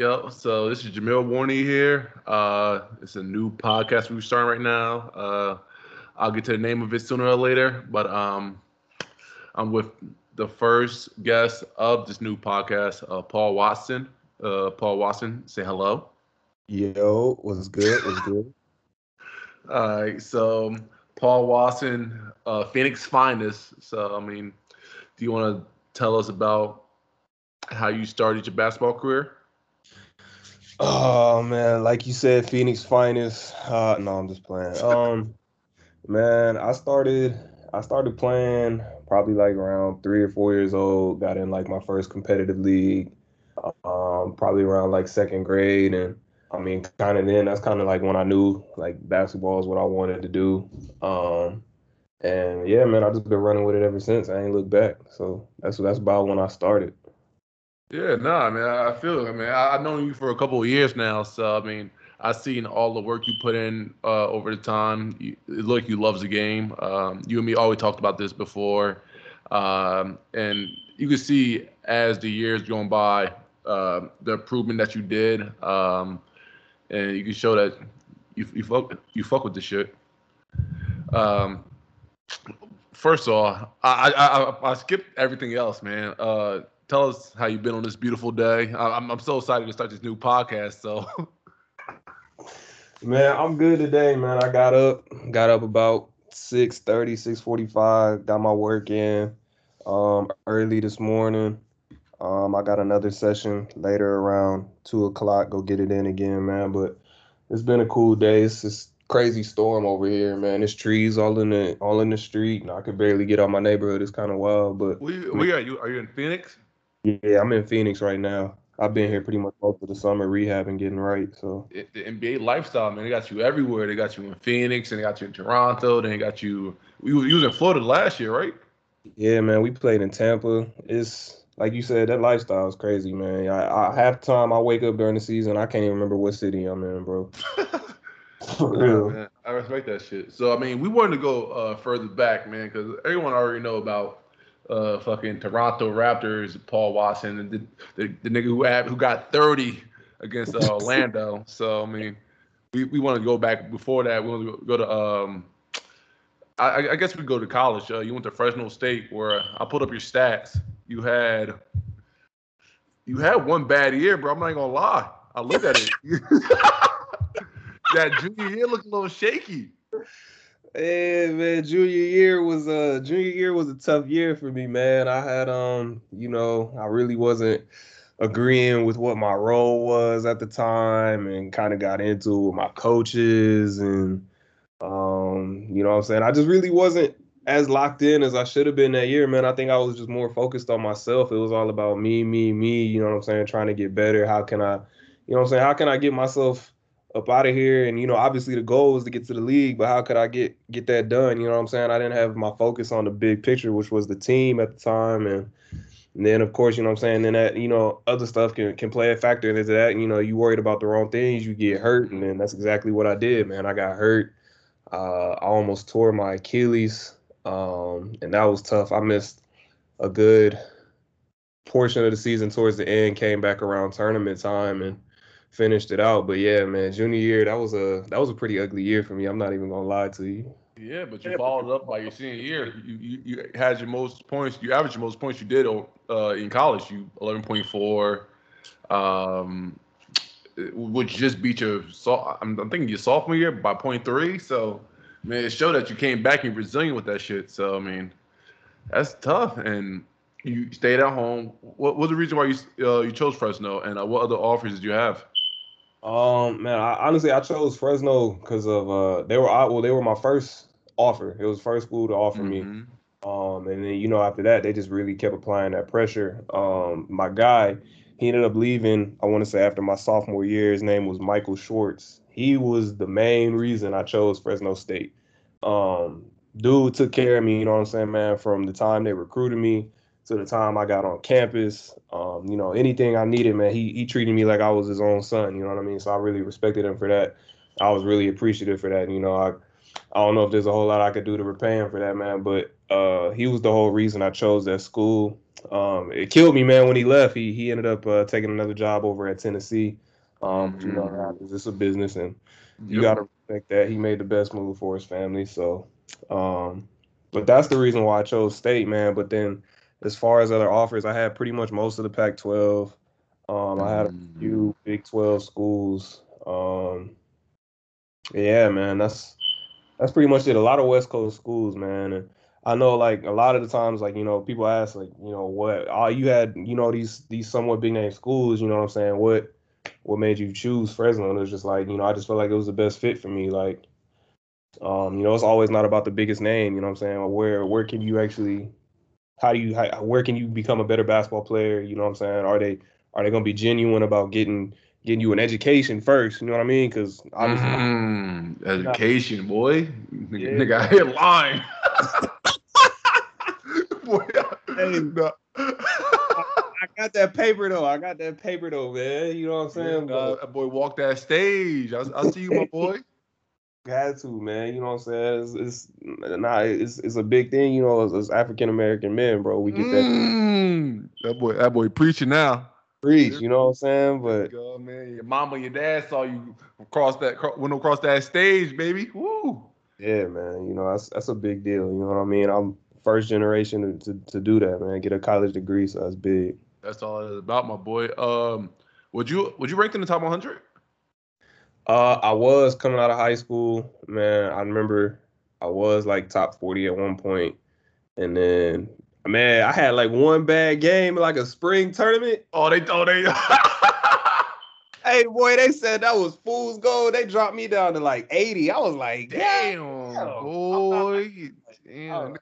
yo. So this is Jameel Warney here. Uh, it's a new podcast we're starting right now. Uh, I'll get to the name of it sooner or later, but um, I'm with the first guest of this new podcast, uh, Paul Watson. Uh, Paul Watson, say hello. Yo, what's good? What's good? All right, so Paul Watson, uh, Phoenix finest. So I mean, do you want to tell us about how you started your basketball career? Oh man, like you said, Phoenix finest. Uh, no, I'm just playing. Um, man, I started I started playing probably like around three or four years old. Got in like my first competitive league, um, probably around like second grade, and I mean, kind of then that's kind of like when I knew like basketball is what I wanted to do. Um, and yeah, man, I just been running with it ever since. I ain't looked back. So that's that's about when I started. Yeah, no, I mean, I feel. I mean, I, have known you for a couple of years now, so I mean, I've seen all the work you put in uh, over the time. You, it look, you loves the game. Um, you and me always talked about this before, um, and you can see as the years going by, uh, the improvement that you did, um, and you can show that you you fuck you fuck with the shit. Um, first of all, I I, I, I skipped everything else, man. Uh, tell us how you've been on this beautiful day. I'm I'm so excited to start this new podcast. So, man, I'm good today, man. I got up, got up about 6:30, 6:45. Got my work in um, early this morning. Um, I got another session later around two o'clock. Go get it in again, man. But it's been a cool day. It's just crazy storm over here, man. There's trees all in the all in the street, and I could barely get out my neighborhood. It's kind of wild, but we, we are you are you in Phoenix? Yeah, I'm in Phoenix right now. I've been here pretty much most of the summer rehabbing, getting right. So it, the NBA lifestyle, man, they got you everywhere. They got you in Phoenix, and they got you in Toronto. Then they got you. You, was in Florida last year, right? Yeah, man. We played in Tampa. It's like you said, that lifestyle is crazy, man. I, I half time I wake up during the season, I can't even remember what city I'm in, bro. For real. I respect that shit. So I mean, we wanted to go uh, further back, man, because everyone already know about uh, fucking Toronto Raptors, Paul Watson, and the, the, the nigga who had, who got 30 against uh, Orlando. so I mean, we, we want to go back before that. We want to go to um, I, I guess we go to college. Uh, you went to Fresno State, where I put up your stats. You had you had one bad year, bro. I'm not gonna lie. I looked at it. that junior year looked a little shaky. Hey man, junior year was a uh, junior year was a tough year for me, man. I had um, you know, I really wasn't agreeing with what my role was at the time and kind of got into it with my coaches and um, you know what I'm saying? I just really wasn't as locked in as I should have been that year, man. I think I was just more focused on myself. It was all about me, me, me, you know what I'm saying, trying to get better. How can I, you know what I'm saying, how can I get myself up out of here. And you know, obviously the goal was to get to the league, but how could I get get that done? You know what I'm saying? I didn't have my focus on the big picture, which was the team at the time, and, and then of course, you know what I'm saying. Then that you know other stuff can can play a factor into that. You know, you worried about the wrong things, you get hurt, and then that's exactly what I did, man. I got hurt. Uh, I almost tore my Achilles, um, and that was tough. I missed a good portion of the season towards the end. Came back around tournament time and finished it out. But yeah, man, junior year that was a that was a pretty ugly year for me. I'm not even gonna lie to you. Yeah, but you followed up by your senior year. You, you, you had your most points. You averaged your most points you did uh, in college. You 11.4, um, which just beat your. I'm, I'm thinking your sophomore year by 0.3. So, man, it showed that you came back and resilient with that shit. So, I mean, that's tough. And you stayed at home. What was the reason why you uh, you chose Fresno? And uh, what other offers did you have? Um, man, I, honestly, I chose Fresno because of uh, they were well, they were my first offer. It was first school to offer mm-hmm. me. Um, and then you know after that, they just really kept applying that pressure. Um, my guy, he ended up leaving. I want to say after my sophomore year, his name was Michael Schwartz. He was the main reason I chose Fresno State. Um, dude took care of me. You know what I'm saying, man? From the time they recruited me to the time I got on campus. Um, you know, anything I needed, man, he he treated me like I was his own son. You know what I mean? So I really respected him for that. I was really appreciative for that. You know, I I don't know if there's a whole lot I could do to repay him for that, man. But uh, he was the whole reason I chose that school. Um, it killed me, man, when he left. He he ended up uh, taking another job over at Tennessee. Um, mm-hmm. you know, is a business, and you yep. got to respect that. He made the best move for his family. So, um, but that's the reason why I chose State, man. But then, as far as other offers, I had pretty much most of the Pac-12. Um, I had a few mm-hmm. Big 12 schools. Um, yeah, man, that's that's pretty much it. A lot of West Coast schools, man. And I know, like a lot of the times, like you know, people ask, like you know, what? Oh, you had, you know, these these somewhat big name schools. You know what I'm saying? What what made you choose Fresno? And it was just like, you know, I just felt like it was the best fit for me. Like, um, you know, it's always not about the biggest name. You know what I'm saying? Where where can you actually, how do you, how, where can you become a better basketball player? You know what I'm saying? Are they are they gonna be genuine about getting getting you an education first? You know what I mean? Because obviously, mm, education, boy, yeah. nigga, I hit line. boy, hey, no. I got that paper though. I got that paper though, man. You know what I'm saying? Yeah, uh, boy, walk that stage. I, I see you, my boy. Had to, man. You know what I'm saying? It's, it's nah, it's it's a big thing. You know, as, as African American men, bro, we get that. Mm, that boy, that boy preaching now. Preach, you know what I'm saying? But go, man, your mama, your dad saw you cross that went across that stage, baby. Woo. Yeah, man. You know that's that's a big deal. You know what I mean? I'm first generation to, to, to do that, man. Get a college degree, so that's big. That's all it is about, my boy. Um, would you would you rank in the top 100? Uh, I was coming out of high school, man. I remember I was like top 40 at one point, and then man, I had like one bad game, like a spring tournament. Oh, they oh they. hey boy, they said that was fool's gold. They dropped me down to like 80. I was like, damn, damn boy, damn.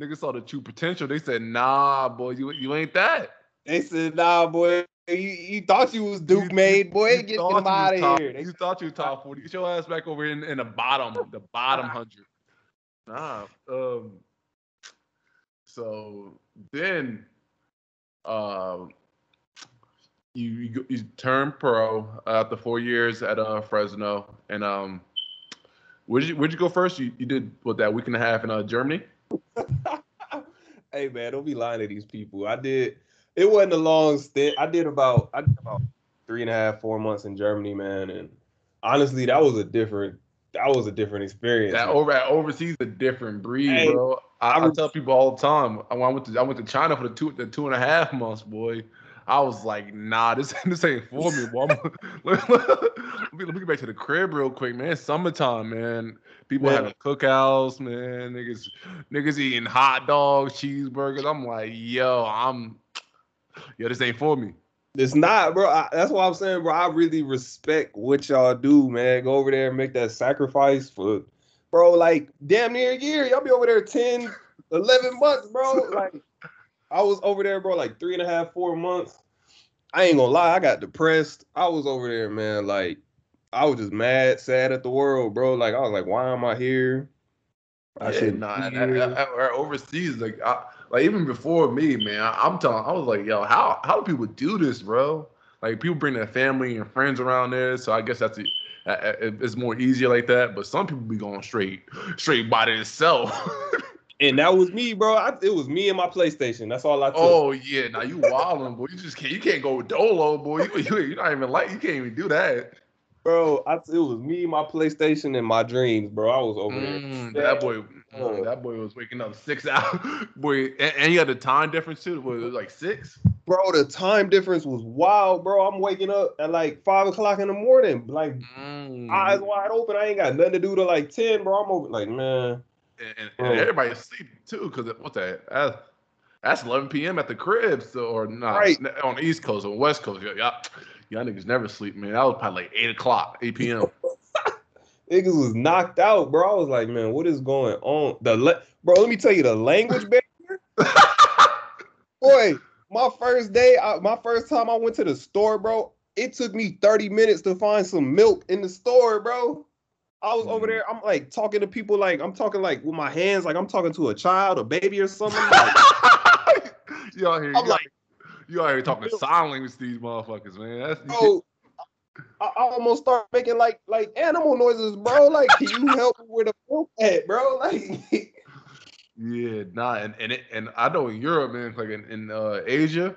Nigga saw the true potential. They said, nah, boy, you you ain't that. They said, nah, boy, you, you thought you was Duke made, boy. Get them out of top, here. They you thought you were top 40. Get your ass back over in, in the bottom, the bottom hundred. Nah. Um, so then uh, you, you, you turn pro after four years at uh, Fresno. And um, where'd you, where'd you go first? You, you did, what, that week and a half in uh, Germany? hey, man, don't be lying to these people. I did – it wasn't a long stint. I did about I did about three and a half, four months in Germany, man. And honestly, that was a different that was a different experience. That over at overseas a different breed, hey, bro. I, I, I, tell people all the time. I went to I went to China for the two the two and a half months, boy. I was like, nah, this this ain't for me, boy. let, me, let me get back to the crib real quick, man. Summertime, man. People man. having cookouts, man. Niggas, niggas eating hot dogs, cheeseburgers. I'm like, yo, I'm yo, this ain't for me. It's not, bro. I, that's why I'm saying, bro. I really respect what y'all do, man. Go over there and make that sacrifice for, bro. Like damn near a year. Y'all be over there 10, 11 months, bro. Like I was over there, bro, like three and a half, four months. I ain't gonna lie, I got depressed. I was over there, man. Like I was just mad, sad at the world, bro. Like I was like, why am I here? I yeah, should not. Nah, overseas, like I, like even before me, man, I, am telling, I was like, yo, how how do people do this, bro? Like people bring their family and friends around there, so I guess that's it. it's more easier like that. But some people be going straight straight by themselves. and that was me, bro. I, it was me and my PlayStation. That's all I took. Oh yeah, now you wilding, boy. You just can't. You can't go dolo, boy. You, you you're not even like. You can't even do that. Bro, I, it was me, my PlayStation, and my dreams, bro. I was over mm, there. That boy, mm, that boy was waking up six hours. Boy, and, and you had the time difference too. Was it like six? Bro, the time difference was wild, bro. I'm waking up at like five o'clock in the morning, like mm. eyes wide open. I ain't got nothing to do to like ten, bro. I'm over like, man. And, and, and everybody's sleeping too, because what's that? That's, that's 11 p.m. at the crib, so or not right. on the East Coast, on the West Coast. Yeah, Y'all niggas never sleep, man. That was probably like eight o'clock, eight p.m. niggas was knocked out, bro. I was like, man, what is going on? The le- bro, let me tell you, the language barrier. Boy, my first day, I, my first time I went to the store, bro. It took me 30 minutes to find some milk in the store, bro. I was over mm. there. I'm like talking to people like I'm talking like with my hands, like I'm talking to a child, a baby, or something. Like, you here? I'm like, you out here talking sign language to these motherfuckers, man. That's oh, I, I almost start making like like animal noises, bro. Like, can you help me with the milk at, bro? Like, Yeah, nah, and and it, and I know in Europe, man, like in, in uh, Asia,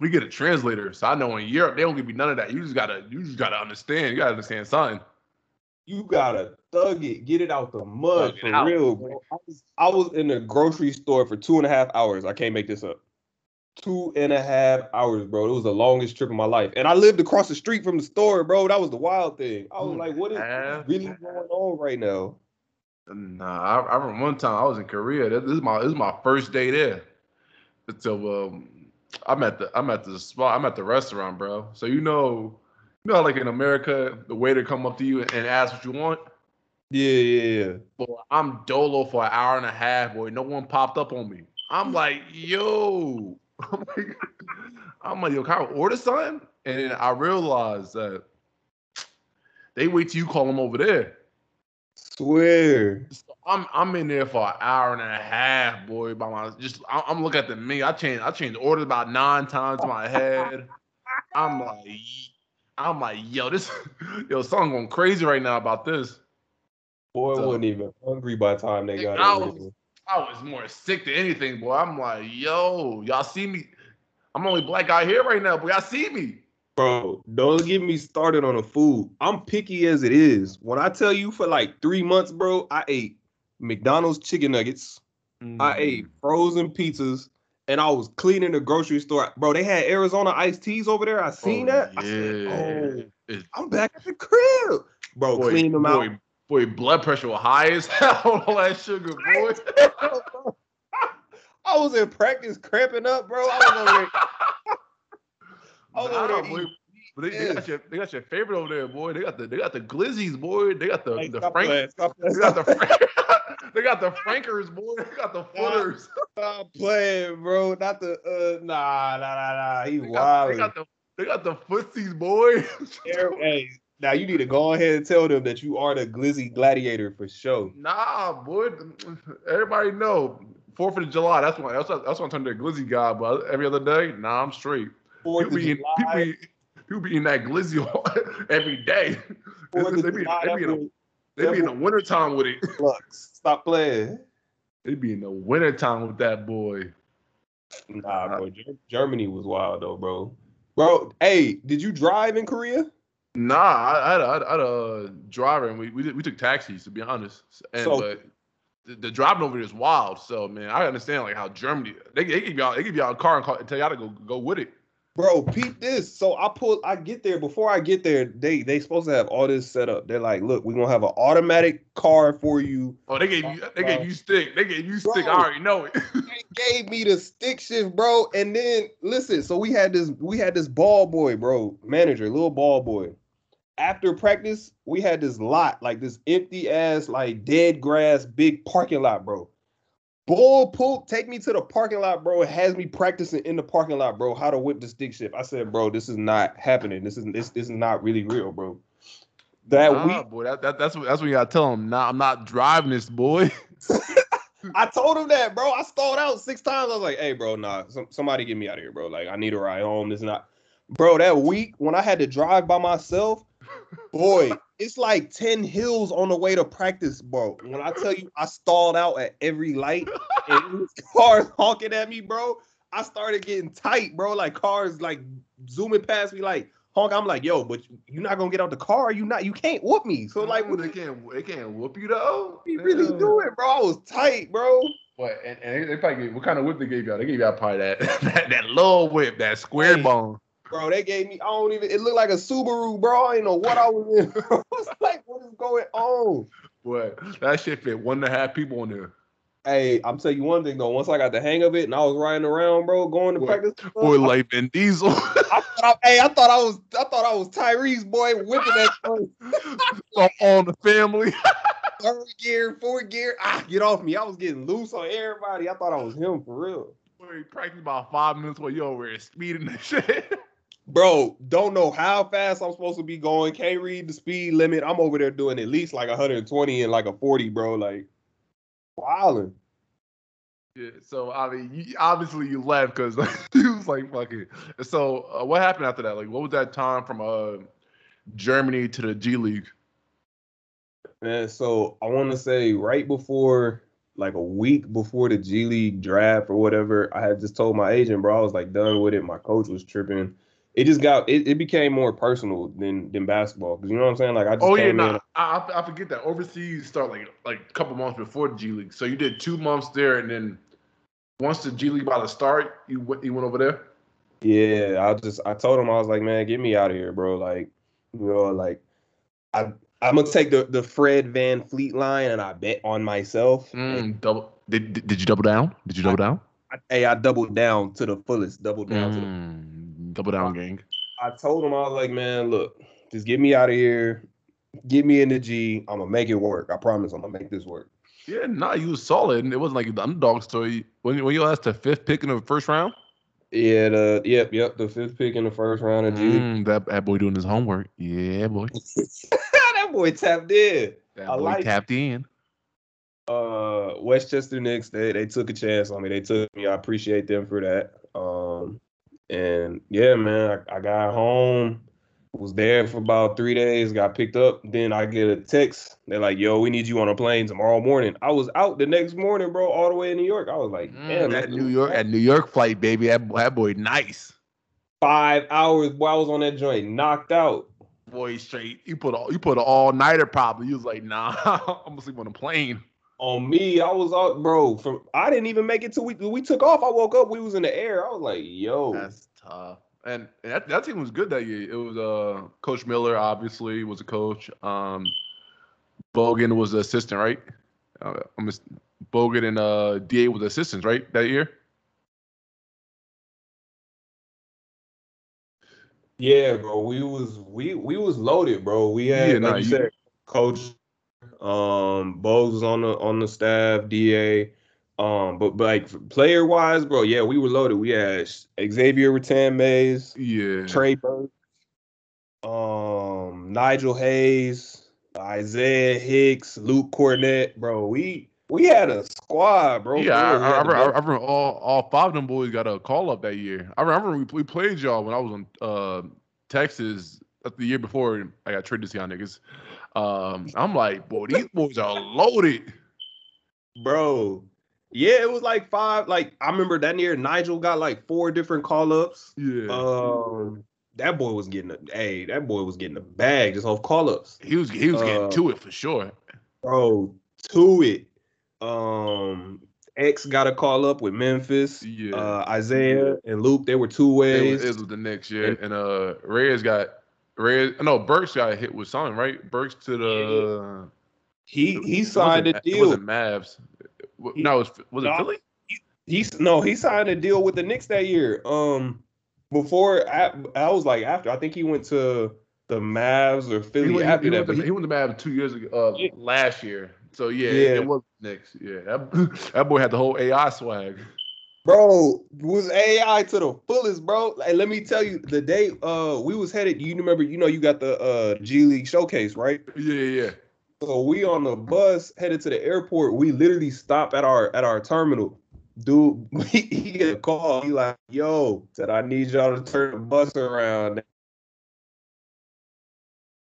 we get a translator. So I know in Europe they don't give you none of that. You just gotta you just gotta understand. You gotta understand something. you gotta thug it, get it out the mud Thug for out. real, bro. I was, I was in the grocery store for two and a half hours. I can't make this up. Two and a half hours, bro. It was the longest trip of my life. And I lived across the street from the store, bro. That was the wild thing. I was like, what is really going on right now? Nah, I, I remember one time I was in Korea. This this is my this is my first day there. So um, I'm at the I'm at the spot. I'm at the restaurant, bro. So you know, you know, how, like in America, the waiter come up to you and ask what you want. Yeah, yeah, yeah. Boy, I'm dolo for an hour and a half, boy. No one popped up on me. I'm like, yo. I'm like, I'm like, yo, can I order something? And then I realized that they wait till you call them over there. Swear. So I'm I'm in there for an hour and a half, boy. By my just I'm, I'm looking at the menu. I changed I changed orders about nine times in my head. I'm like, I'm like, yo, this yo, something going crazy right now about this. Boy So- wasn't even hungry by the time they got I was-. I was more sick than anything, boy. I'm like, yo, y'all see me? I'm the only black guy here right now, but Y'all see me? Bro, don't get me started on the food. I'm picky as it is. When I tell you for like three months, bro, I ate McDonald's chicken nuggets. I mm. ate frozen pizzas, and I was cleaning the grocery store. Bro, they had Arizona iced teas over there. I seen Oh, that. I said, oh, I'm back at the crib. Bro, boy, clean them boy, out. Boy, blood pressure was high as hell. All that sugar, boy. I was in practice cramping up, bro. I was over there. I was over there boy. But they, they got your they got your favorite over there, boy. They got the they got the glizzies, boy. They got the Hey, the Frank. playing, They got the Frank, they got the Frankers, boy. They got the footers. Stop playing, bro. Not the uh nah nah nah nah. He They got, they wild. got the they got the footsies, boy. Hey, now you need to go ahead and tell them that you are the glizzy gladiator for sure. nah, boy. Everybody know Fourth of July. That's when that's when, that's when I turned to a glizzy guy. But every other day, nah, I'm straight. Fourth People of people, July, people eating that glizzy every day. Fourth They be, July, they be in the, they be in the wintertime with it. Stop playing. They be in the wintertime with that boy. Nah, bro. Germany was wild though, bro. Bro, hey, did you drive in Korea? Nah, I, I, had a- I, had a uh, driver and we we, did, we took taxis to be honest. And So- but the, the driving over there is wild. So man, I understand like how Germany they, they give y'all they give y'all a car and, call, and tell y'all to go go with it. Bro, peep this. So I pull, I get there. Before I get there, they they supposed to have all this set up. They're like, look, we're gonna have an automatic car for you. Oh, they gave you they gave you stick. They gave you stick. Bro. I already know it. They gave me the stick shift, bro. And then listen, so we had this, we had this ball boy, bro, manager, little ball boy. After practice, we had this lot, like this empty ass, like dead grass, big parking lot, bro. Bull poop, take me to the parking lot, bro. It has me practicing in the parking lot, bro, how to whip the stick shift. I said, bro, this is not happening. This is this, this is not really real, bro. That nah, week, boy, that, that that's what that's what you gotta tell him. Nah, I'm not driving this boy. I told him that, bro. I stalled out six times. I was like, hey, bro, nah, some, somebody get me out of here, bro. Like, I need a ride home. This is not, bro. That week when I had to drive by myself, boy, it's like 10 hills on the way to practice, bro. When I tell you, I stalled out at every light and cars honking at me, bro. I started getting tight, bro. Like, cars like zooming past me, like, honk. I'm like, yo, but you're not gonna get out the car. You not, you can't whoop me. So, like, they can't they can't whoop you though. you really do it, bro? I was tight, bro. What and, and they, they probably gave, what kind of whip they gave y'all? They gave y'all probably that that, that little whip, that square Hey. bone. Bro, they gave me, I don't even, it looked like a Subaru, bro. I didn't know what I was in. I was like, what is going on? Boy, that shit fit one and a half people in there. Hey, I'm telling you one thing though. Once I got the hang of it and I was riding around, bro, going to Boy, practice. Boy, I, like Vin Diesel. I thought I, hey, I thought I was, I thought I was Tyrese, boy, whipping that thing. on, on the family. third gear, fourth gear. Ah, get off me! I was getting loose on everybody. I thought I was him for real, Boy, practiced about five minutes while you over there speeding and shit. Bro. Don't know how fast I'm supposed to be going. Can't read the speed limit. I'm over there doing at least like 120 and like a 40, bro. Like, wilding. Yeah, so I mean, you, obviously you left because you was like fucking. So uh, what happened after that? Like, what was that time from uh Germany to the G League? Man, so I want to say right before, like a week before the G League draft or whatever, I had just told my agent, bro, I was like done with it. My coach was tripping. It just got it, it became more personal than than basketball because you know what I'm saying. Like I just Oh yeah, no, in- I, I forget that overseas start like like a couple months before the G League. So you did two months there, and then once the G League about to start, you went you went over there. Yeah, I just I told him I was like, man, get me out of here, bro. Like, you know, like I I'm gonna take the the Fred VanVleet line and I bet on myself. Mm, double. Did, did you double down? Did you double down? I, hey, I doubled down to the fullest, doubled down to the Mm, double down, gang. I told him I was like, man, look, just get me out of here. Get me in the G. I'm gonna make it work. I promise I'm gonna make this work. Yeah, nah, you was solid, and it wasn't like the underdog story. When when you asked the fifth pick in the first round, Yeah, the yep, yep, the fifth pick in the first round of G. Mm, that that boy doing his homework. Yeah, boy, that boy tapped in. that I boy like it. tapped in. uh Westchester Knicks, they they took a chance on me. They took me. I appreciate them for that. Um and yeah, man, I, I got home, was there for about three days, got picked up. Then I get a text. They're like, yo, we need you on a plane tomorrow morning. I was out the next morning, bro, all the way in New York. I was like, Mm, damn, that New York, that New York flight, baby. That, boy- that boy, nice. five hours while I was on that joint, knocked out. Boy, straight. You put all, you put an all nighter probably. You was like, nah, I'm gonna sleep on a plane. On me, I was out, bro. From I didn't even make it till we we took off. I woke up, we was in the air. I was like, yo. That's tough. And, that, that team was good that year. It was uh Coach Miller, obviously, was a coach. Um, Bogan was the assistant, right? Uh, I'm just, Bogan and uh Da was the assistants, right? That year. Yeah, bro. We was we we was loaded, bro. We had Yeah, like nah, you you- said, coach um Bose was on the on the staff, DA. Um, but, but like player wise, bro, yeah, we were loaded. We had Xavier Rathan-Mayes, Yeah. Trey Burke, um, Nigel Hayes, Isaiah Hicks, Luke Kornet, bro. We we had a squad, bro. Yeah, I. I, I, remember, I remember all, all five of them boys got a call up that year. I remember we, we played y'all when I was in uh, Texas uh, the year before I got traded to y'all niggas. Um, I'm like, boy, these boys are loaded. bro. Yeah, it was like five. Like I remember that year, Nigel got like four different call ups. Yeah, Um, that boy was getting a hey, that boy was getting a bag just off call ups, he was he was getting uh, to it for sure. bro. To it. Um, X got a call up with Memphis. Yeah. Uh, Isaiah and Luke, they were two It ways. was, it was the next year, and uh, Reyes got Reyes. No, Burks got hit with something, right? Burks to the. he he signed a wasn't- It deal. wasn't Mavs. He- no, it was was it. Philly? He's no, he signed a deal with the Knicks that year. Um, before I, I was like after I think he went to the Mavs or He Philly went, after he, that. went to, he- he went to Mavs two years ago, uh, Yeah. last year. So yeah, Yeah. it was Knicks. Yeah, that, that boy had the whole AI swag. Bro, was AI to the fullest, bro. Like, let me tell you, the day uh we was headed, you remember, you know, you got the uh G League showcase, right? Yeah, yeah. So we on the bus headed to the airport. We literally stop at our at our terminal. Dude, he, he get a call. He like, yo, said I need y'all to turn the bus around.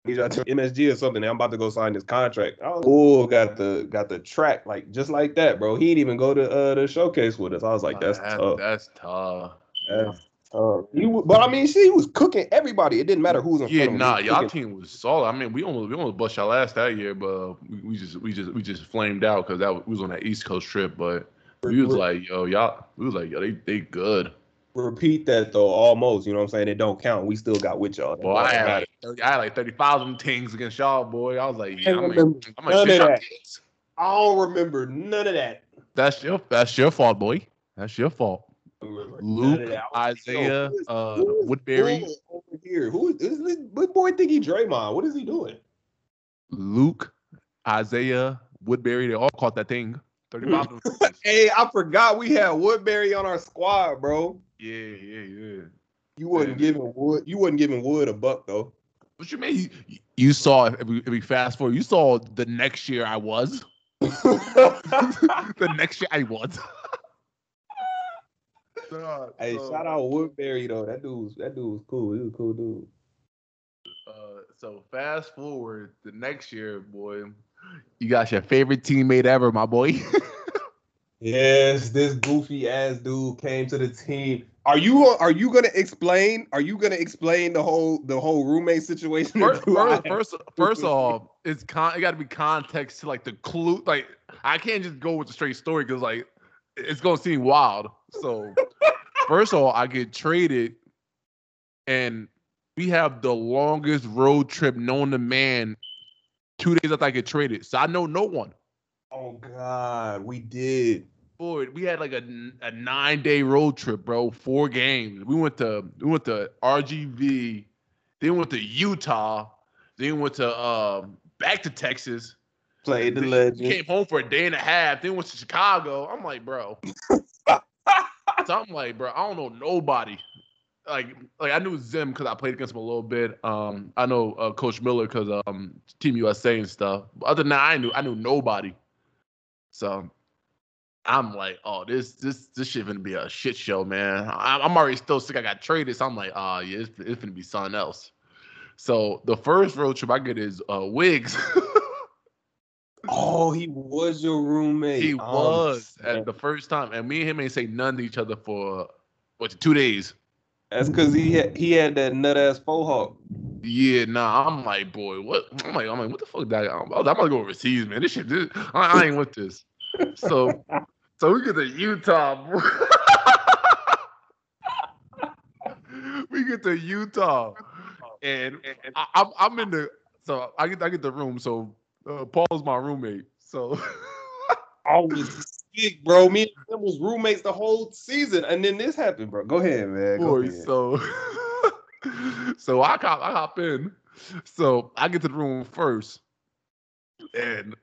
To MSG or something. I'm about to go sign this contract. Was, oh, got the got the track like just like that, bro. He didn't even go to uh the showcase with us. I was like, that's that- tough. That's tough. That's tough. He, wa- but I mean, she was cooking everybody. It didn't matter who's was in Yeah, front of him. He nah, was y'all team was solid. I mean, we almost we almost bust y'all last that year, but we, we just we just we just flamed out because that was, we was on that East Coast trip. But we was like, yo, y'all, we was like, yo, they they good. Repeat that though, almost. You know what I'm saying? It don't count. We still got with y'all. Boy, I had like 30, I had like thirty thousand things against y'all, boy. I was like, yeah, I I'm like, I'm like, none shit, of y'all that. kids. I don't remember none of that. That's your that's your fault, boy. That's your fault. I don't remember none Luke, of that. I was like, yo, Isaiah, uh, who is Woodbury, over here. Who is, is this big boy? Think he Draymond? What is he doing? Luke, Isaiah, Woodbury, they all caught that thing. Thirty thousand. Hey, I forgot we had Woodbury on our squad, bro. yeah, yeah, yeah. You wasn't giving Wood. You wasn't giving Wood a buck though. What you mean? You, you saw if we, if we fast forward, you saw the next year I was. the next year I was. hey, shout out Woodbury though. That dude was that dude was cool. He was a cool dude. Uh, So fast forward the next year, boy. You got your favorite teammate ever, my boy. yes, this goofy ass dude came to the team. Are you are you gonna explain? Are you gonna explain the whole the whole roommate situation? First, first, first, first off, it's con. It got to be context to like the clue. Like I can't just go with the straight story because like it's gonna seem wild. So first of all, I get traded, and we have the longest road trip known to man. Two days after I get traded, so I know no one. Oh God, we did. Boy, we had like a, a nine day road trip, bro. Four games. We went to we went to RGV, then went to Utah, then went to um, back to Texas. Played the legend. Came home for a day and a half. Then went to Chicago. I'm like, bro. so I'm like, bro, I don't know nobody. Like, like I knew Zim because I played against him a little bit. Um, I know uh, Coach Miller because um, Team USA and stuff. But other than that, I knew I knew nobody. So I'm like, oh, this this this shit gonna be a shit show, man. I'm already still sick. I got traded, so I'm like, oh yeah, it's, it's gonna be something else. So the first road trip I get is uh, Wiggs. oh, he was your roommate. He oh, was at the first time, and me and him ain't say none to each other for what two days. That's because he had, he had that nut ass faux hawk. Yeah, nah. I'm like, boy, what? I'm like, I'm like, what the fuck? That I'm, I'm gonna go overseas, man. This shit, this, I, I ain't with this. So, so we get to Utah, bro. we get to Utah, and, and I, am I'm, I'm in the so I get I get the room. So uh, Paul's my roommate. So always sick, bro. Me and him was roommates the whole season, and then this happened, bro. Go ahead, man. Go Boy, ahead. so so I hop I hop in. So I get to the room first, and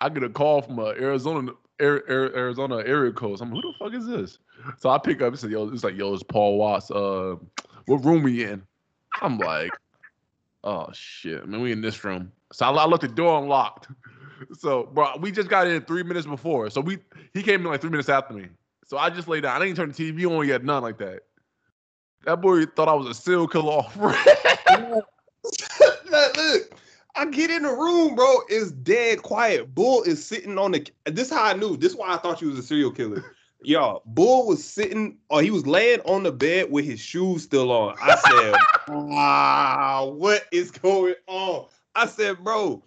I get a call from a Arizona Arizona area code. I'm like, who the fuck is this? So I pick up and say, yo, it's like, yo, it's Paul Watts. Uh, what room we in? I'm like, oh shit, man, we in this room. So I, I left the door unlocked. So, bro, we just got in three minutes before. So we he came in like three minutes after me. So I just laid down. I didn't turn the TV on yet, none like that. That boy thought I was a serial killer off. Look, I get in the room, bro. It's dead quiet. Bull is sitting on the. This how I knew. This why I thought you was a serial killer. Y'all, Bull was sitting, or he was laying on the bed with his shoes still on. I said, "Wow, what is going on?" I said, "Bro."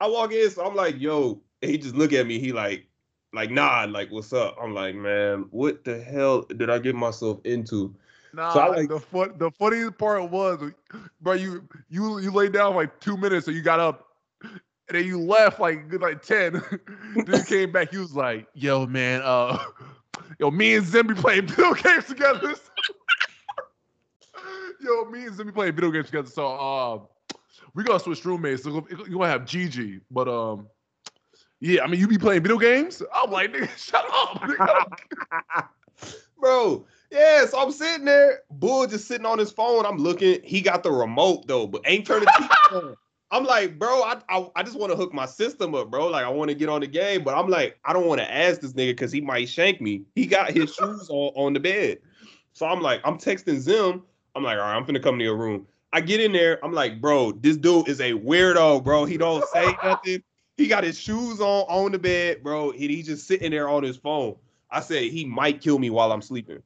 I walk in, so I'm like, "Yo," he just look at me. He like, like nod, like, "What's up?" I'm like, "Man, what the hell did I get myself into?" Nah, so like, the fun, the funniest part was, bro, you you you laid down like two minutes, so you got up, and then you left like good like ten. then you came back, he was like, "Yo, man, uh, yo, me and Zimby playing video games together." yo, me and Zimby playing video games together. So, um, we gonna switch roommates. So you gonna have Gigi, but um, yeah, I mean, you be playing video games. I'm like, nigga, shut up, nigga. bro. Yeah, so I'm sitting there, Bull just sitting on his phone. I'm looking. He got the remote though, but ain't turning. I'm like, bro, I, I, I just want to hook my system up, bro. Like, I want to get on the game, but I'm like, I don't want to ask this nigga because he might shank me. He got his shoes on, on the bed. So I'm like, I'm texting Zim. I'm like, all right, I'm finna come to your room. I get in there. I'm like, bro, this dude is a weirdo, bro. He don't say nothing. He got his shoes on on the bed, bro. He, he's just sitting there on his phone. I said he might kill me while I'm sleeping.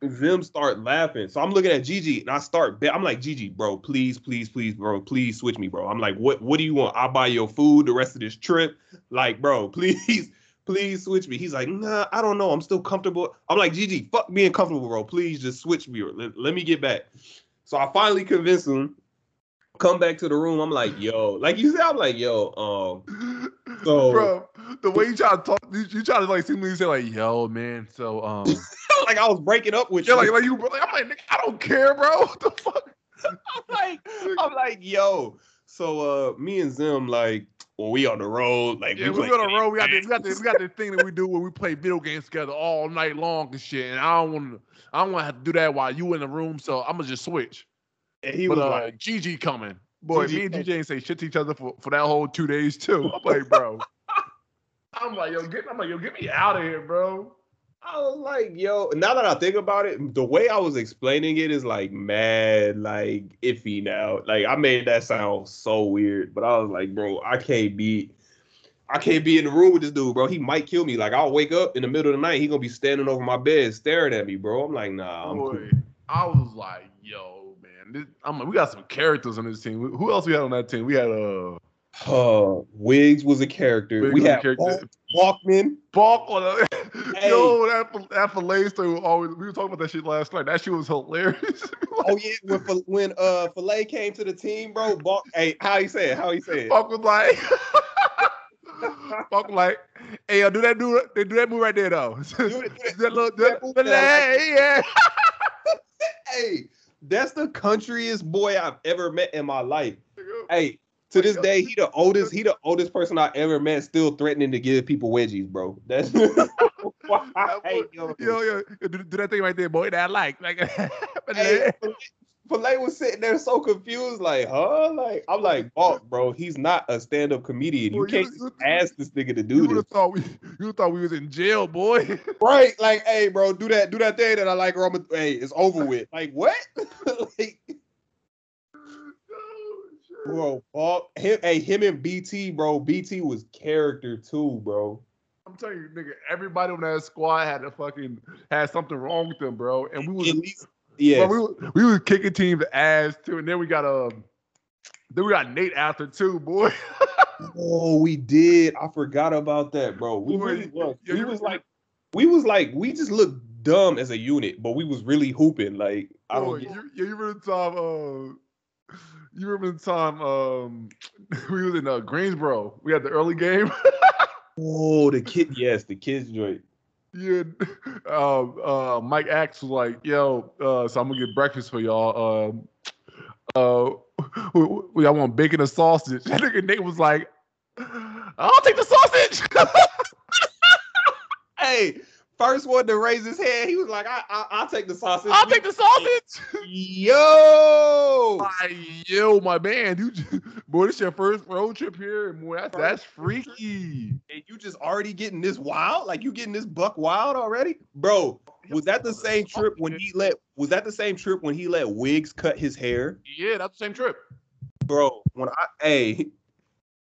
Them start laughing. So I'm looking at Gigi and I start I'm like, Gigi, bro, please, please, please, bro, please switch me, bro. I'm like, what what do you want? I'll buy your food the rest of this trip. Like, bro, please, please switch me. He's like, nah, I don't know. I'm still comfortable. I'm like, Gigi, fuck being comfortable, bro. Please just switch me. Let, let me get back. So I finally convinced him. Come back to the room. I'm like, yo, like you said, I'm like, yo, um, so bro, the way you try to talk, you, you try to like seemingly say like, yo, man, so um, like I was breaking up with yeah, you. Like, like you, like, I'm like, I don't care, bro. What the fuck? I'm like, I'm like, yo. So uh, me and Zim, like, well, we on the road, like, yeah, we, we on the road. We got this, we got this, we got this thing that we do where we play video games together all night long and shit. And I don't want to, I don't want to have to do that while you in the room. So I'm gonna just switch. And he but, was uh, like, "GG coming. Boy, me and GG ain't say shit to each other for, for that whole two days too. I'm like, bro. I'm like, yo, get I'm like, yo, get me out of here, bro. I was like, yo, now that I think about it, the way I was explaining it is like mad, like iffy now. Like I made that sound so weird, but I was like, bro, I can't be I can't be in the room with this dude, bro. He might kill me. Like I'll wake up in the middle of the night, he gonna be standing over my bed staring at me, bro. I'm like, nah, I'm Boy, cool. I was like, yo, man, this, I'm, like, we got some characters on this team. Who else we had on that team? We had uh, Uh, Wiggs was a character. Wiggs we had character. Walk- Walkman. Balk on Hey. yo, that that fillet story was always. We were talking about that shit last night. That shit was hilarious. Oh yeah, when when uh Filet came to the team, bro. Balk, hey, how he said? How he said? Balk was like, Was like, hey, yo, do that do they do that move right there though? Do do that little Do that that, move fillet, that I yeah. Hey, that's the countryest boy I've ever met in my life. Hey, to this day, he the oldest. He the oldest person I ever met. Still threatening to give people wedgies, bro. That's why. yo. Yo, yo, do, do that thing right there, boy. That I like, like, Hey, Filet was sitting there so confused, like, huh? Like, I'm like, oh, bro, he's not a stand-up comedian. You can't you- ask this nigga to do would this. thought we, you thought we was in jail, boy. Right? Like, hey, bro, do that, do that thing that I like, or I'm, a- hey, it's over with. Like, what? like, bro, oh, Paul, him, hey, him and BT, bro. BT was character too, bro. I'm telling you, nigga, everybody on that squad had a fucking had something wrong with them, bro. And we was, At least, bro, we, we was kicking teams ass too. And then we got um, then we got Nate after too, boy. Oh, we did. I forgot about that, bro. We Boy, really was. yeah, We was like, we was like, we just looked dumb as a unit, but we was really hooping. Like, I Boy, don't get. you, you remember the time? Uh, you remember the time? Um, we was in uh, Greensboro. We had the early game. Oh, the kid. Yes, the kids joint. Yeah, um, uh, Mike Axe was like, "Yo, uh, so I'm gonna get breakfast for y'all. Um, uh, we, we, I want bacon and sausage." That nigga Nate was like, "I'll take the sausage." Hey, first one to raise his hand, he was like, I, I, I'll take the sausage. I'll take the sausage. Yo. Like, yo, my man, you, just- boy, this your first road trip here, and boy, that's, that's freaky. And you just already getting this wild? Like you getting this buck wild already? Bro, was that the same trip when he let was that the same trip when he let Wiggs cut his hair? Yeah, that's the same trip. Bro, when I hey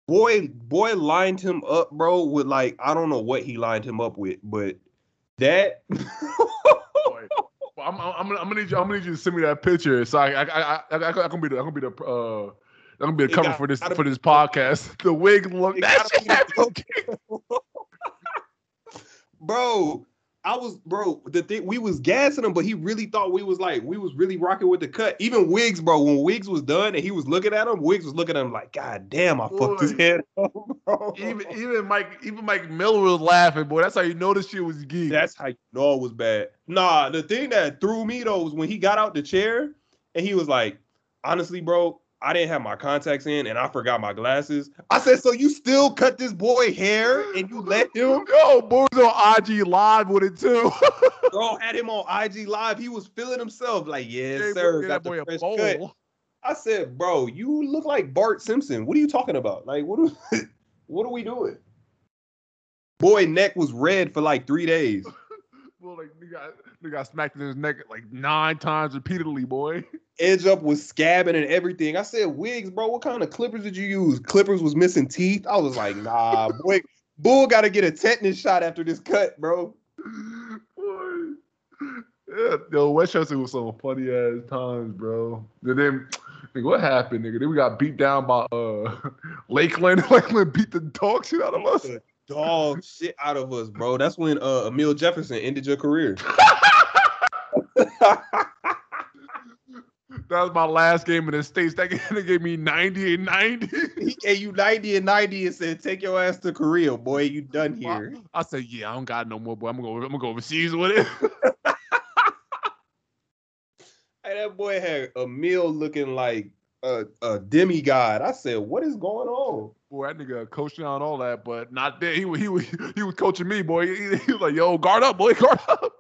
boy boy lined him up, bro, with like I don't know what he lined him up with, but that I'm, I'm, I'm, gonna, I'm gonna need you. I'm gonna need you to send me that picture. So I, I, I, I, I, I can be the, I can be the, uh, I'm gonna be the cover got- for this for this podcast. The wig look. That shit had me bro. I was bro. The thing we was gassing him, but he really thought we was like we was really rocking with the cut. Even Wiggs, bro. When Wiggs was done and he was looking at him, Wiggs was looking at him like, God damn, I fucked his head up, bro. Even even Mike even Mike Miller was laughing, boy. That's how you know this shit was geek. That's how you know it was bad. Nah, the thing that threw me though was when he got out the chair and he was like, honestly, bro, I didn't have my contacts in and I forgot my glasses. I said, so you still cut this boy hair and you let him? Yo, boy was on IG live with it too. Bro had him on IG live. He was feeling himself like, yes, Gave- sir. Got the fresh cut. I said, bro, you look like Bart Simpson. What are you talking about? Like, what are, what are we doing? Boy, neck was red for like three days. Well, like nigga, got, nigga got smacked in his neck like nine times repeatedly, boy. Edge up was scabbing and everything. I said, Wiggs, bro, what kind of clippers did you use? Clippers was missing teeth. I was like, nah, boy, Bull got to get a tetanus shot after this cut, bro. Boy. Yeah, yo, Westchester was some funny ass times, bro. And then, nigga, what happened, nigga? Then we got beat down by uh Lakeland. Lakeland beat the dog shit out of us. Dog shit out of us, bro. That's when uh, Amile Jefferson ended your career. That was my last game in the States. That game gave me 90 and 90. he gave you 90 and 90 and said, take your ass to Korea, boy. You done here. I said, yeah, I don't got no more, boy. I'm gonna go, I'm gonna go overseas with it. Hey, that boy had Amile looking like a, a demigod. I said, what is going on? boy, that nigga coaching on all that, but not there. He was he was he was coaching me, boy. He, he was like, yo, guard up, boy, guard up.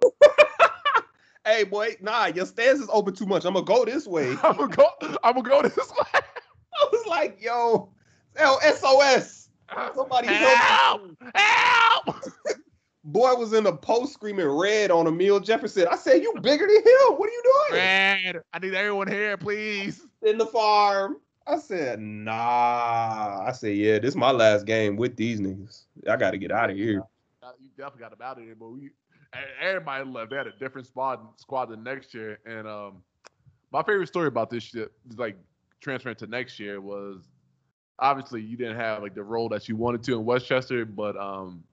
Hey, boy, nah, your stance is open too much. I'm gonna go this way. I'm gonna go, I'm gonna go this way. I was like, yo, L- SOS. Somebody help. help! Help! boy was in the post screaming red on Amile Jefferson. I said, "You bigger than him? What are you doing?" Red, I need everyone here, please. In the farm. I said, "Nah." I said, "Yeah, this is my last game with these niggas. I got to get out of here." You definitely got about it, but we everybody left. They had a different squad squad the next year, and um, my favorite story about this shit, like transferring to next year, was obviously you didn't have like the role that you wanted to in Westchester, but um,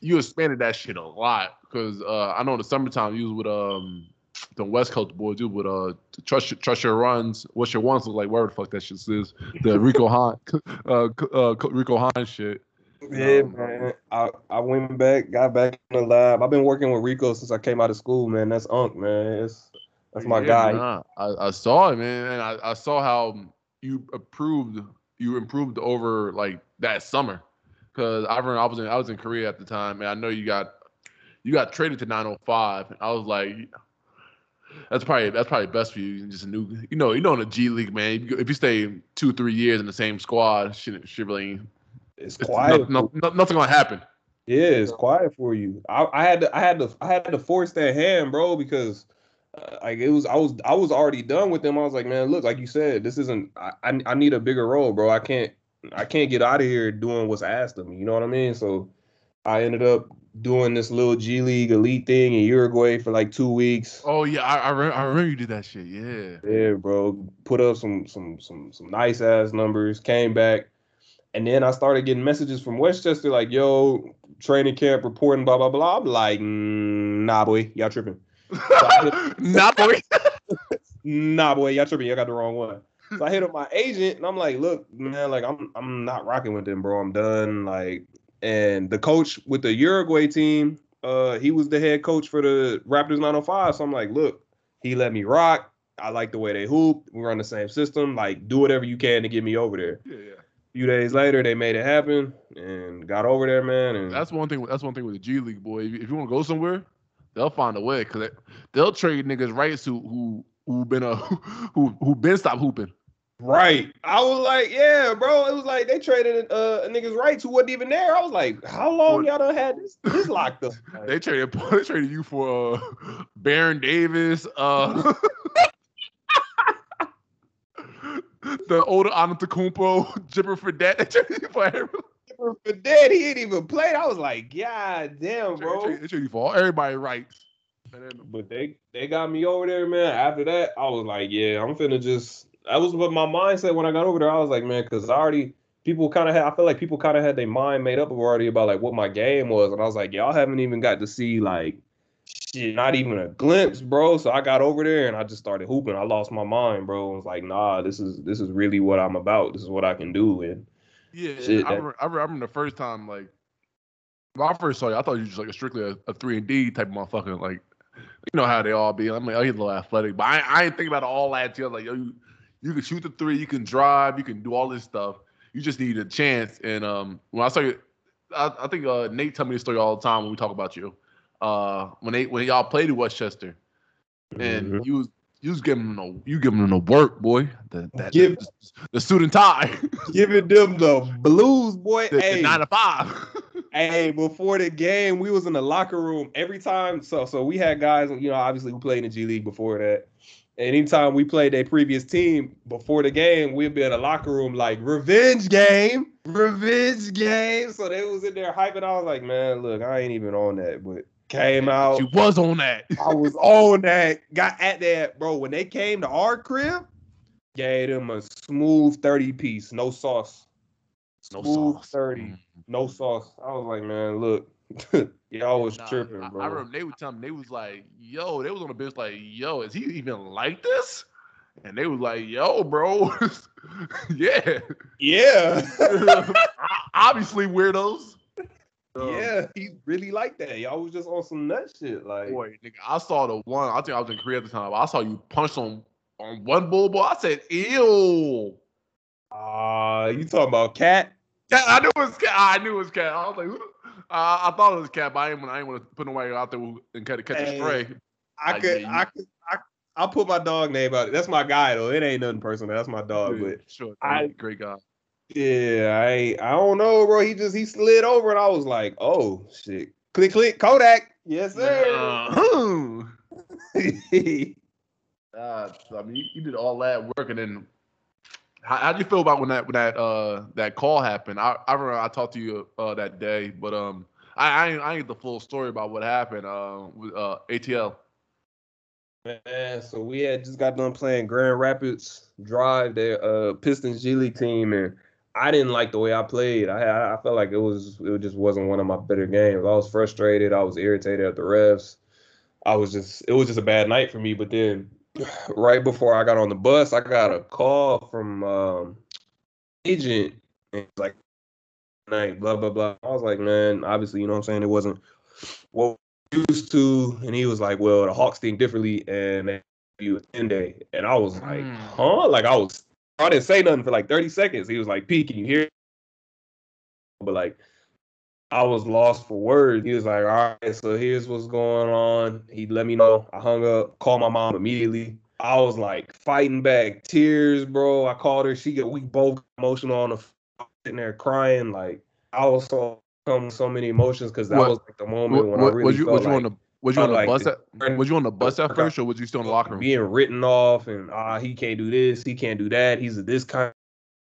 you expanded that shit a lot because uh, I know in the summertime you was with um the West Coast boys, you with uh trust trust your runs, what's your ones look like, whatever the fuck that shit is, the Rico Hines, uh, uh Rico Hines shit. Yeah, um, man. I, I went back, got back in the lab. I've been working with Rico since I came out of school, man. That's Unc, man. It's, that's my yeah, guy. Nah, I, I saw it, man, and I, I saw how you improved. You improved over like that summer, because I remember I was in I was in Korea at the time, and I know you got you got traded to 905. I was like, that's probably that's probably best for you. Just a new, you know, you know, in the G League, man. If you stay two three years in the same squad, shit, shit really it's quiet. No, no, nothing gonna happen. Yeah, it's quiet for you. I, I, had to, I had to, I had to force that hand, bro, because uh, like it was, I was, I was already done with them. I was like, man, look, like you said, this isn't. I, I, I need a bigger role, bro. I can't, I can't get out of here doing what's asked of me. You know what I mean? So I ended up doing this little G League elite thing in Uruguay for like two weeks. Oh yeah, I I, re- I remember you did that shit. Yeah. Yeah, bro. Put up some some some some nice ass numbers. Came back. And then I started getting messages from Westchester like, yo, training camp reporting, blah, blah, blah. I'm like, mm, nah, boy, y'all tripping. So nah, boy. nah, boy, y'all tripping. Y'all got the wrong one. So I hit up my agent and I'm like, look, man, like I'm I'm not rocking with them, bro. I'm done. Like, and the coach with the Uruguay team, uh, he was the head coach for the Raptors 905. So I'm like, look, he let me rock. I like the way they hoop. We run the same system. Like, do whatever you can to get me over there. Yeah few days later, they made it happen and got over there, man. And that's one thing. That's one thing with the G League, boy. If you want to go somewhere, they'll find a way because they, will trade niggas rights who who who been a who who been stopped hooping. Right. I was like, yeah, bro. It was like they traded uh, a niggas rights who wasn't even there. I was like, how long y'all done had this this locked up? they traded they traded you for uh, Baron Davis. Uh, the older Antetokounmpo, Jibber for that. Jibber for that, he didn't even play. I was like, God damn, bro. They treated for everybody rights. But they they got me over there, man. After that, I was like, yeah, I'm finna just. That was what my mindset when I got over there. I was like, man, because I already people kind of had. I feel like people kind of had their mind made up already about like what my game was, and I was like, y'all haven't even got to see like shit, not even a glimpse, bro. So I got over there and I just started hooping. I lost my mind, bro. I was like, nah, this is this is really what I'm about. This is what I can do. And yeah, shit, I, remember, I remember the first time like when I first saw you, I thought you were just like a strictly a, a three and D type of motherfucker. Like you know how they all be. I'm like, oh, he's a little athletic, but I, I ain't think about all that. Too. Like, yo, you, you can shoot the three, you can drive, you can do all this stuff. You just need a chance. And um, when I saw you, I, I think uh, Nate told me this story all the time when we talk about you uh when they when y'all played at Westchester, and mm-hmm. you was you was giving them the you giving them the work, boy. The that Give, the, the, student tie, giving them the blues, boy. The, hey, the nine to five. hey, before the game, we was in the locker room every time. So so we had guys, you know, obviously we played in the G League before that. Anytime we played a previous team before the game, we'd be in the locker room like revenge game, revenge game. So they was in there hyping. I was like, man, look, I ain't even on that, but Came out. You was on that. I was on that. Got at that, bro. When they came to our crib, gave them a smooth 30 piece, no sauce. No sauce. 30, mm-hmm. no sauce. I was like, man, look, y'all was nah, tripping, bro. I, I, remember they would tell me, they was like, yo, they was on the bench like, yo, is he even like this? And they was like, yo, bro. yeah. Yeah. Obviously weirdos. Um, yeah, he really liked that. Y'all was just on some nut shit. Like, boy, nigga, I saw the one. I think I was in Korea at the time. I saw you punch on on one bull boy. I said, "Ew." Ah, uh, you talking about cat? Yeah, I knew it was cat. I knew it was cat. I was like, uh, I thought it was cat, but I didn't, I didn't want to put nobody out there and catch, catch hey, a stray. I like, could, yeah, I could, I, I'll put my dog name out. That's my guy though. It ain't nothing personal. That's my dog. but sure, I, great guy. Yeah, I I don't know, bro. He just he slid over, and I was like, oh shit. Click, click, Kodak. Yes, sir. Uh-huh. Uh, I mean, you, you did all that work, and then how how'd you feel about when that when that uh that call happened? I, I remember I talked to you uh that day, but um I I ain't, I ain't the full story about what happened uh with uh ATL. Man, so we had just got done playing Grand Rapids Drive, their uh Pistons G League team, and I didn't like the way I played. I I felt like it was it just wasn't one of my better games. I was frustrated. I was irritated at the refs. I was just it was just a bad night for me. But then right before I got on the bus, I got a call from um agent and it's like night, blah blah blah. I was like, man, obviously, you know what I'm saying? It wasn't what we used to. And he was like, Well, the Hawks think differently and they you a 10 day. And I was like, Mm. huh? Like I was I didn't say nothing for like 30 seconds. He was like, P, can you hear? But like I was lost for words. He was like, all right, so here's what's going on. He let me know. I hung up, called my mom immediately. I was like fighting back tears, bro. I called her. She got we both emotional on the sitting there crying. Like I was so come so many emotions because that What- was like the moment What, when I really was you felt was you like on the was you on the like bus at was you on the bus at first or was you still in the locker room? being written off and ah he can't do this, he can't do that. He's a this kind.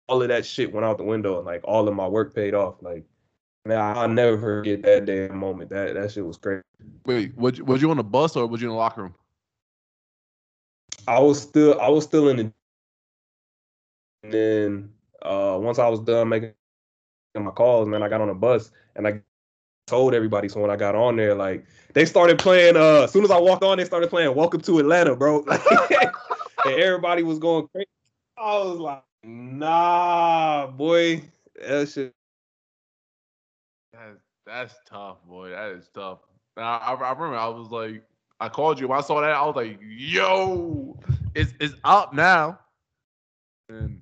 All of that shit went out the window and like all of my work paid off. Like man, I'll never forget that day moment. That that shit was crazy. Wait, was you, was you on the bus or was you in the locker room? I was still I was still in the and then uh once I was done making my calls, man, I got on a bus and I told everybody. So when I got on there, like they started playing uh as soon as I walked on, they started playing Welcome to Atlanta, bro. and everybody was going crazy. I was like, nah, boy. That shit That's that's tough, boy. That is tough. I, I, I remember I was like, I called you when I saw that. I was like, yo, it's it's up now. And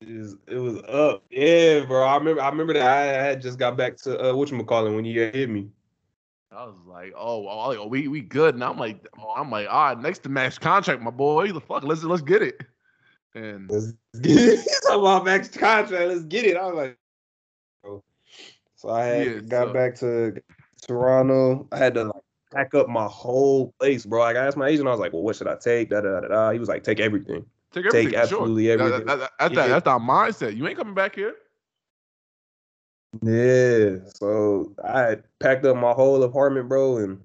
is it was up. Yeah, bro. I remember I remember that I had just got back to uh whatchamacallit when you hit me. I was like, oh, oh, oh, we we good. And I'm like, oh, I'm like, all right, next to max contract, my boy. The fuck, let's let's get it. And Let's get it. He's talking about max contract. Let's get it. I was like, bro. so I had Yeah, got so- back to Toronto. I had to like pack up my whole place, bro. Like, I asked my agent, I was like, well, what should I take? Da da da da. He was like, take everything. Take Take absolutely sure. That- everything. that- that- that's, Yeah. that, that's our mindset. You ain't coming back here. Yeah. So I packed up my whole apartment, bro, and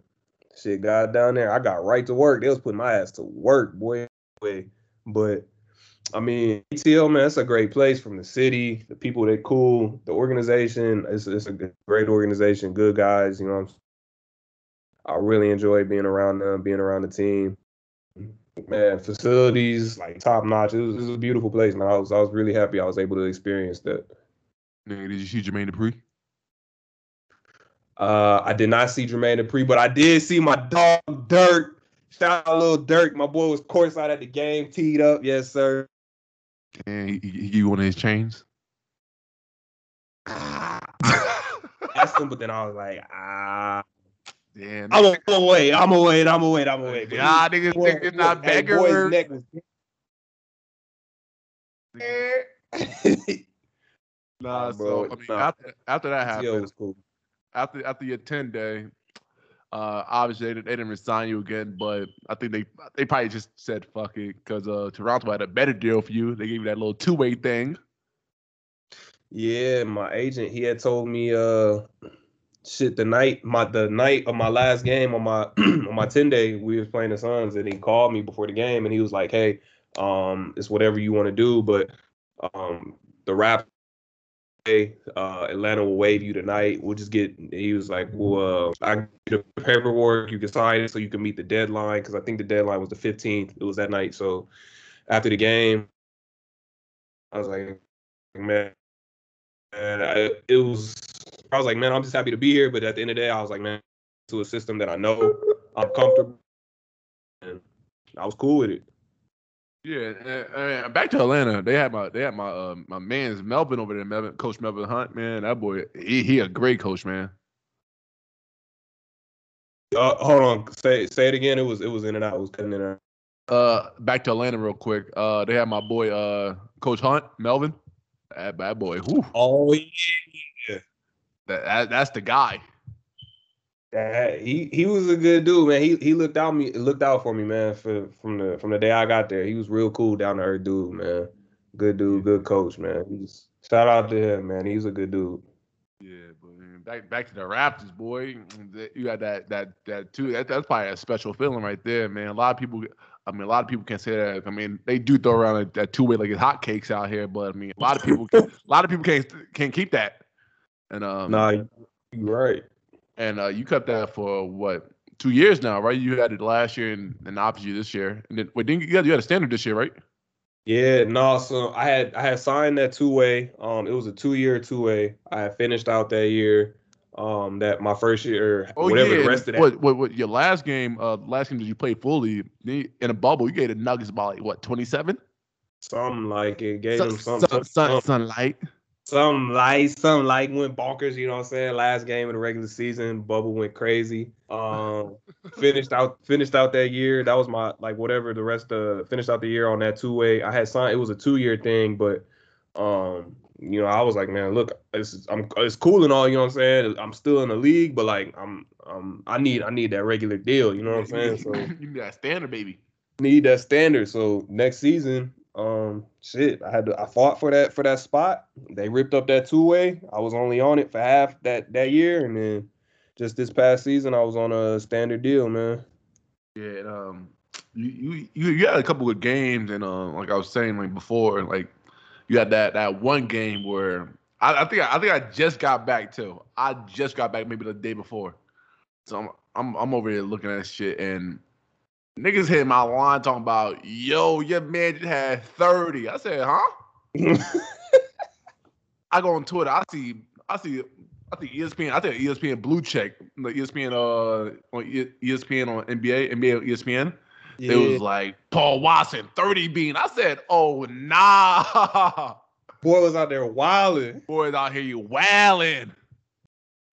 shit got down there. I got right to work. They was putting my ass to work, boy. But I mean, ATL, man, it's a great place from the city. The people, they cool. The organization, it's, it's a great organization. Good guys, you know. what I'm saying? I really enjoy being around them, being around the team. Man, facilities like top notch. It was, it was a beautiful place, man. I was I was really happy I was able to experience that. Nigga, did you see Jermaine Dupri? Uh, I did not see Jermaine Dupri, but I did see my dog Durk. Shout out Lil Durk. My boy was courtside at the game, teed up. Yes, sir. And he, he, he you one of his chains. Asked him, but then I was like, ah, Damn. I'm gonna wait. I'm gonna wait. I'm gonna wait. I'm gonna wait. But Yeah, he- niggas boy- niggas boy- not hey, beggars. boy's neck was- Nah, Nah, so bro, I mean, nah. after after that happened, was cool. after after your ten day, uh, obviously they, didn't- they didn't resign you again, but I think they they probably just said fuck it because uh, Toronto had a better deal for you. They gave you that little two way thing. Yeah, my agent, he had told me uh shit the night my the night of my last game on my on my 10 day, we was playing the Suns and he called me before the game and he was like, Hey, um, it's whatever you want to do, but um the rap uh Atlanta will waive you tonight. We'll just get he was like, Well uh I get the paperwork, you can sign it so you can meet the deadline because I think the deadline was the 15th. It was that night. So after the game, I was like, man, and I, it was I was like, man, I'm just happy to be here. But at the end of the day, I was like, man, to a system that I know I'm comfortable, and I was cool with it. Yeah, and, and back to Atlanta. They had my they had my uh, my man's Melvin over there, Melvin, Coach Melvin Hunt. Man, that boy, he he a great coach, man. Uh, hold on, say say it again. It was it was in and out. It was cutting in and out. Uh, back to Atlanta real quick. Uh, they had my boy, uh, Coach Hunt, Melvin. That bad boy. Whew. Oh yeah, that, that that's the guy. That he he was a good dude, man. He he looked out me looked out for me, man. For from the from the day I got there, he was real cool, down to earth dude, man. Good dude, good coach, man. He's shout out to him, man. He's a good dude. Yeah, but man, back back to the Raptors, boy. You got that that that too. That, that's probably a special feeling right there, man. A lot of people. I mean, a lot of people can't say that. I mean, they do throw around that two way like it's hotcakes out here, but I mean, a lot of people, a lot of people can't can't keep that. And um, nah, you're right. And uh, you kept that for what two years now, right? You had it last year and, and obviously this year. And then wait, didn't you, you had, you had a standard this year, right? Yeah, no. So I had I had signed that two way. Um, it was a two year two way. I had finished out that year. Um, that my first year, oh, whatever yeah. the rest of that. What, what, what your last game? Uh, last game that you played fully in a bubble, you gave the Nuggets about like what twenty seven. Something like it. Gave sun, them some, sun, sun, sunlight some light, some light went bonkers. You know what I'm saying? Last game of the regular season, bubble went crazy. Um, finished out, finished out that year. That was my like whatever the rest of finished out the year on that two way. I had signed. It was a two year thing, but um, you know, I was like, man, look, it's I'm it's cool and all. You know what I'm saying? I'm still in the league, but like I'm um I need I need that regular deal. You know what I'm saying? So you need that standard, baby. Need that standard. So next season, um, shit, I had to. I fought for that for that spot. They ripped up that two way. I was only on it for half that that year, and then just this past season, I was on a standard deal, man. Yeah, um, you you you had a couple of games, and uh, like I was saying like before, like you had that that one game where I, I think I, I think I just got back too. I just got back maybe the day before, so I'm I'm I'm over here looking at shit and Niggas hit my line talking about, yo, your man just had 30. I said, huh? I go on Twitter. I see, I see, I think ESPN. I think ESPN blue check the ESPN uh on ESPN on NBA NBA ESPN. Yeah. It was like Paul Watson 30 bean. I said, oh nah. Boy was out there wilding. Boys out here you wilding.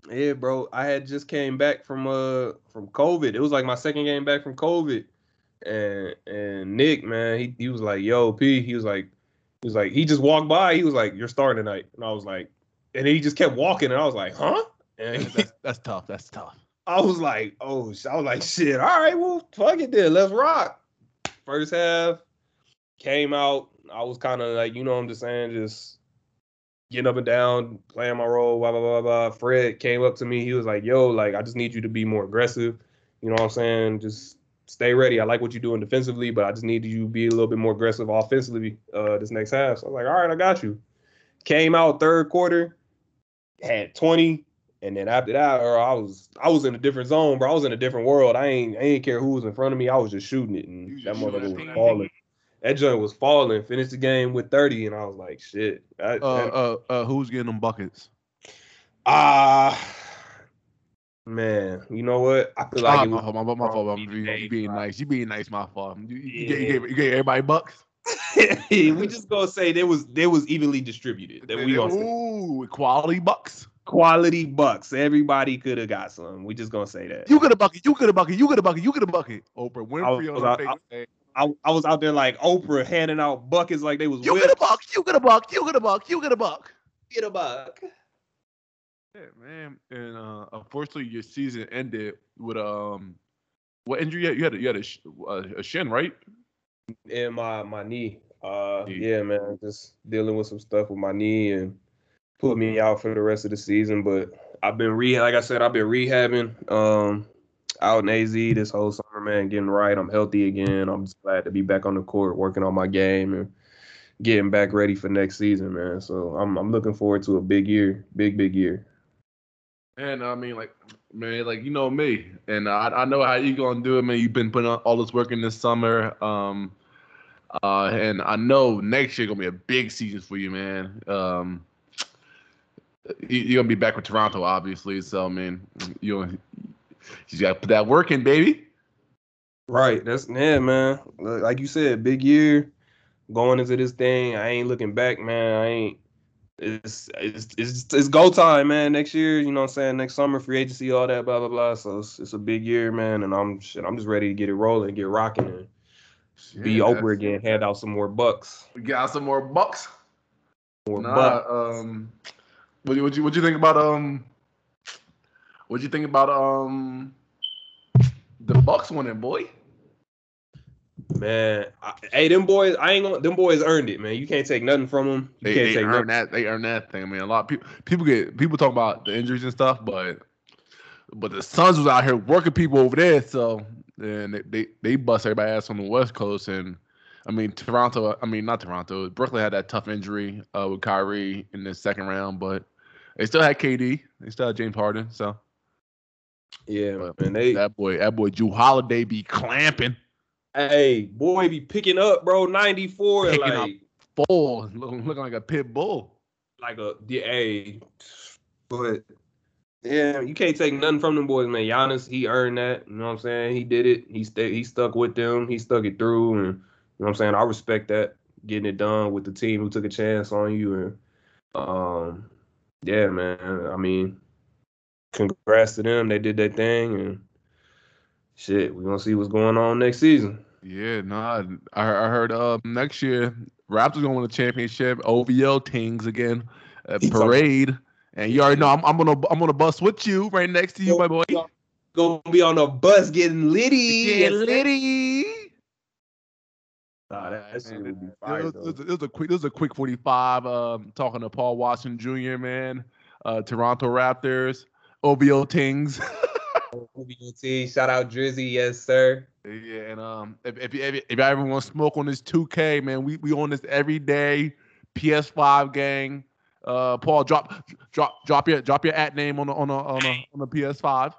Yeah, bro. I had just came back from uh from COVID. It was like my second game back from COVID. And and Nick, man, he, he was like, yo, P, he was like, he was like, he just walked by, he was like, You're starting tonight. And I was like, and he just kept walking, and I was like, huh? And that's, that's tough. That's tough. I was like, oh, I was like, shit. All right, well, fuck it then. Let's rock. First half came out. I was kind of like, you know, I'm just saying, just getting up and down, playing my role, blah, blah, blah, blah. Fred came up to me. He was like, yo, like, I just need you to be more aggressive. You know what I'm saying? Just stay ready. I like what you're doing defensively, but I just need you to be a little bit more aggressive offensively uh, this next half. So I was like, all right, I got you. Came out third quarter, had 20, and then after that, or I was I was in a different zone, bro. I was in a different world. I ain't I ain't care who was in front of me. I was just shooting it, and that motherfucker was falling that joint was falling. Finished the game with 30, and I was like, shit. I, uh, uh, uh, who's getting them buckets? Ah, uh, man. You know what? I feel like ah, my, my, my, my fault. You being nice. You being nice, my fault. You, you, yeah. you, gave, you gave everybody bucks. we just gonna say there was there was evenly distributed. That we gonna Ooh, quality bucks. Quality bucks. Everybody could have got some. We just gonna say that. You get a bucket. You get a bucket. You get a bucket. You get a bucket. Oprah Winfrey on her face. I, I was out there like Oprah handing out buckets like they was. You get a buck. You get a buck. You get a buck. You get a buck. Get a buck. Yeah, man. And uh, unfortunately, your season ended with um, what injury you had? You had a, you had a, a, a shin, right? And my my knee. Uh, yeah, man. Just dealing with some stuff with my knee and put me out for the rest of the season. But I've been re like I said, I've been rehabbing. Um, out in AZ this whole summer, man, getting right. I'm healthy again. I'm just glad to be back on the court, working on my game and getting back ready for next season, man. So I'm I'm looking forward to a big year, big big year. And I mean, like, man, like you know me, and I I know how you gonna do it, man. You've been putting all this work in this summer, um, uh, and I know next year gonna be a big season for you, man. Um, you're gonna be back with Toronto, obviously. So I mean, you you got to put that work in, baby. Right. That's yeah, man. Like you said, big year going into this thing. I ain't looking back, man. I ain't. It's it's it's, it's go time, man. Next year, you know what I'm saying. Next summer, free agency, all that, blah blah blah. So it's, it's a big year, man. And I'm shit. I'm just ready to get it rolling, get rocking, and yeah, be Oprah again. Hand out some more bucks. We got some more bucks. More nah, bucks. Um, what what you what you think about um What'd you think about um the Bucks winning, boy? Man, I, hey, them boys, I ain't gonna. Them boys earned it, man. You can't take nothing from them. You They, can't they take earn nothing. that. They earn that thing. I mean, a lot of people people get people talk about the injuries and stuff, but but the Suns was out here working people over there, so and they they, they bust everybody ass on the West Coast, and I mean Toronto. I mean not Toronto. Brooklyn had that tough injury uh, with Kyrie in the second round, but they still had KD. They still had James Harden. So Yeah, but man. They, that boy, that boy, Jrue Holiday be clamping. hey, boy, be picking up, bro. Ninety four, Picking up. like, Full, looking, looking like a pit bull. like a yeah, hey, but yeah, you can't take nothing from them boys, man. Giannis, he earned that. You know what I'm saying? He did it. He stayed. He stuck with them. He stuck it through, and you know what I'm saying. I respect that getting it done with the team who took a chance on you, and um, yeah, man. I mean, congrats to them. They did their thing, and shit, we're gonna see what's going on next season. Yeah, nah. I, I heard uh, next year Raptors gonna win the championship. OVO Tings again, uh, talking- parade, and you already know I'm, I'm gonna I'm gonna bus with you right next to you, my boy. Gonna be on the bus getting litty. Get litty. Nah, that, that shit would be It fire, was, it was- it was a quick. It was a quick 45. Um, talking to Paul Watson Jr. Man, uh, Toronto Raptors, OVO Tings. OVOT, shout out Drizzy, yes sir. Yeah, and um, if if you if, you- if you ever want to smoke on this 2K, man, we we on this every day. PS5 gang. Uh, Paul, drop drop drop your drop your at name on the on the on the, on the PS5.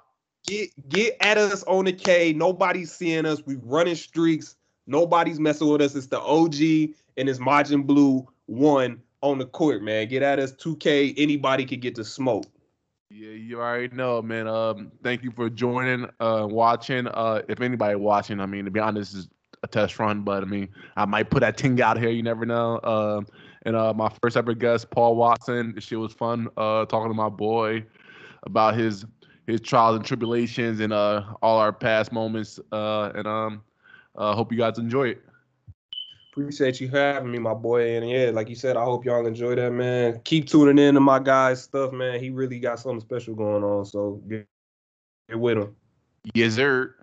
Get get at us on the K. Nobody's seeing us. We running streaks. Nobody's messing with us. It's the OG and it's Majin Blue one on the court, man. Get at us 2K. Anybody could get to smoke. Yeah, you already know, man. Um, thank you for joining, uh, watching. Uh, if anybody watching, I mean, to be honest, is a test run, but I mean, I might put that ting out here. You never know. Um, and uh, my first ever guest, Paul Watson. Shit was fun. Uh, talking to my boy about his his trials and tribulations and uh all our past moments. Uh, and um, uh, hope you guys enjoy it. Appreciate you having me, my boy. And yeah, like you said, I hope y'all enjoy that, man. Keep tuning in to my guy's stuff, man. He really got something special going on. So get, get with him. Yes, sir.